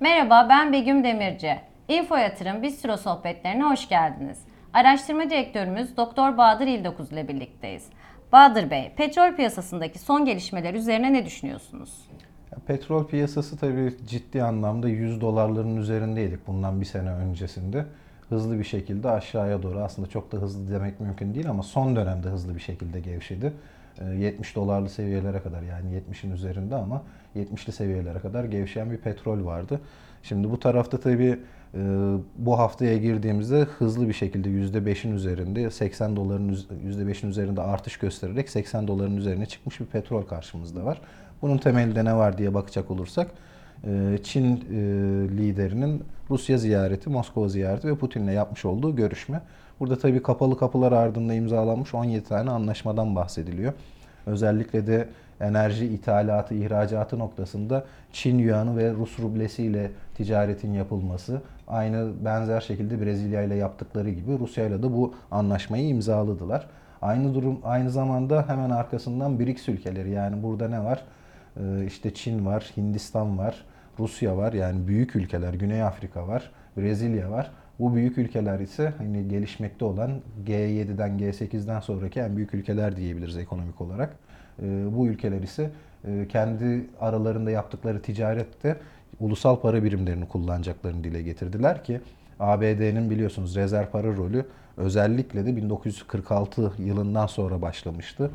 Merhaba ben Begüm Demirci. Info Yatırım Bistro sohbetlerine hoş geldiniz. Araştırma direktörümüz Doktor Bahadır İldokuz ile birlikteyiz. Bahadır Bey, petrol piyasasındaki son gelişmeler üzerine ne düşünüyorsunuz? Petrol piyasası tabii ciddi anlamda 100 dolarların üzerindeydik bundan bir sene öncesinde. Hızlı bir şekilde aşağıya doğru aslında çok da hızlı demek mümkün değil ama son dönemde hızlı bir şekilde gevşedi. Ee, 70 dolarlı seviyelere kadar yani 70'in üzerinde ama 70'li seviyelere kadar gevşeyen bir petrol vardı. Şimdi bu tarafta tabii e, bu haftaya girdiğimizde hızlı bir şekilde %5'in üzerinde 80 doların üz- %5'in üzerinde artış göstererek 80 doların üzerine çıkmış bir petrol karşımızda var. Bunun temelinde ne var diye bakacak olursak Çin e, liderinin Rusya ziyareti, Moskova ziyareti ve Putin'le yapmış olduğu görüşme. Burada tabii kapalı kapılar ardında imzalanmış 17 tane anlaşmadan bahsediliyor. Özellikle de enerji ithalatı, ihracatı noktasında Çin yuanı ve Rus rublesi ile ticaretin yapılması. Aynı benzer şekilde Brezilya ile yaptıkları gibi Rusya ile de bu anlaşmayı imzaladılar. Aynı durum aynı zamanda hemen arkasından BRICS ülkeleri yani burada ne var? Ee, işte Çin var, Hindistan var, Rusya var yani büyük ülkeler, Güney Afrika var, Brezilya var. Bu büyük ülkeler ise hani gelişmekte olan G7'den G8'den sonraki en büyük ülkeler diyebiliriz ekonomik olarak. Ee, Bu ülkeler ise e, kendi aralarında yaptıkları ticarette ulusal para birimlerini kullanacaklarını dile getirdiler ki ABD'nin biliyorsunuz rezerv para rolü özellikle de 1946 yılından sonra başlamıştı.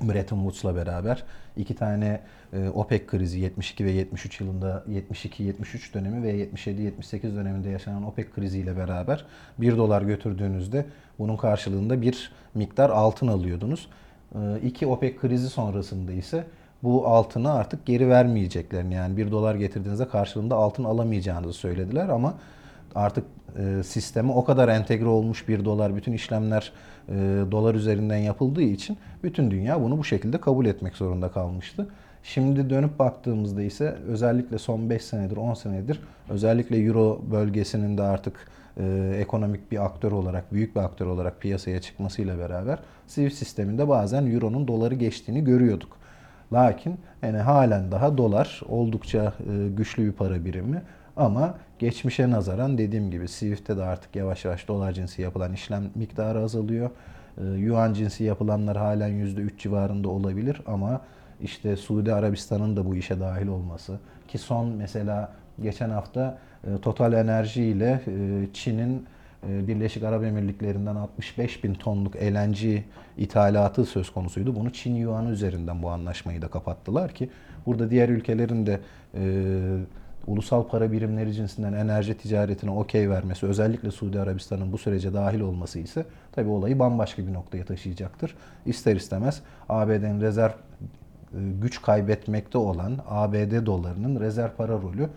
Bretton Woods'la beraber iki tane e, OPEC krizi 72 ve 73 yılında 72-73 dönemi ve 77-78 döneminde yaşanan OPEC kriziyle beraber 1 dolar götürdüğünüzde bunun karşılığında bir miktar altın alıyordunuz. E, iki OPEC krizi sonrasında ise bu altını artık geri vermeyeceklerini yani 1 dolar getirdiğinizde karşılığında altın alamayacağınızı söylediler ama artık e, sisteme o kadar entegre olmuş bir dolar, bütün işlemler e, dolar üzerinden yapıldığı için bütün dünya bunu bu şekilde kabul etmek zorunda kalmıştı. Şimdi dönüp baktığımızda ise özellikle son 5 senedir, 10 senedir özellikle Euro bölgesinin de artık e, ekonomik bir aktör olarak, büyük bir aktör olarak piyasaya çıkmasıyla beraber Swift sisteminde bazen Euro'nun doları geçtiğini görüyorduk. Lakin yani halen daha dolar oldukça e, güçlü bir para birimi ama geçmişe nazaran dediğim gibi Swift'te de artık yavaş yavaş dolar cinsi yapılan işlem miktarı azalıyor. E, Yuan cinsi yapılanlar halen %3 civarında olabilir ama işte Suudi Arabistan'ın da bu işe dahil olması ki son mesela geçen hafta e, Total Enerji ile e, Çin'in e, Birleşik Arap Emirlikleri'nden 65 bin tonluk LNG ithalatı söz konusuydu. Bunu Çin Yuan'ı üzerinden bu anlaşmayı da kapattılar ki burada diğer ülkelerin de ulusal para birimleri cinsinden enerji ticaretine okey vermesi, özellikle Suudi Arabistan'ın bu sürece dahil olması ise tabii olayı bambaşka bir noktaya taşıyacaktır. İster istemez ABD'nin rezerv e, güç kaybetmekte olan ABD dolarının rezerv para rolü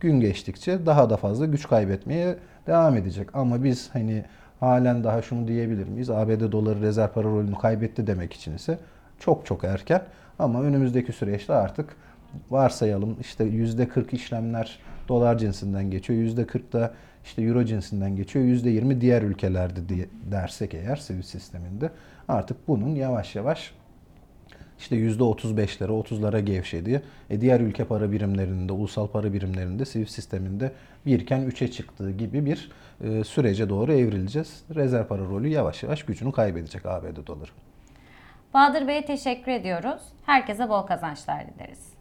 gün geçtikçe daha da fazla güç kaybetmeye devam edecek. Ama biz hani halen daha şunu diyebilir miyiz? ABD doları rezerv para rolünü kaybetti demek için ise çok çok erken. Ama önümüzdeki süreçte artık varsayalım işte %40 işlemler dolar cinsinden geçiyor. %40 da işte euro cinsinden geçiyor. %20 diğer ülkelerde diye dersek eğer Swift sisteminde artık bunun yavaş yavaş işte %35'lere, 30'lara gevşedi. E diğer ülke para birimlerinde, ulusal para birimlerinde, Swift sisteminde birken 3'e çıktığı gibi bir e, sürece doğru evrileceğiz. Rezerv para rolü yavaş yavaş gücünü kaybedecek ABD doları. Bahadır Bey'e teşekkür ediyoruz. Herkese bol kazançlar dileriz.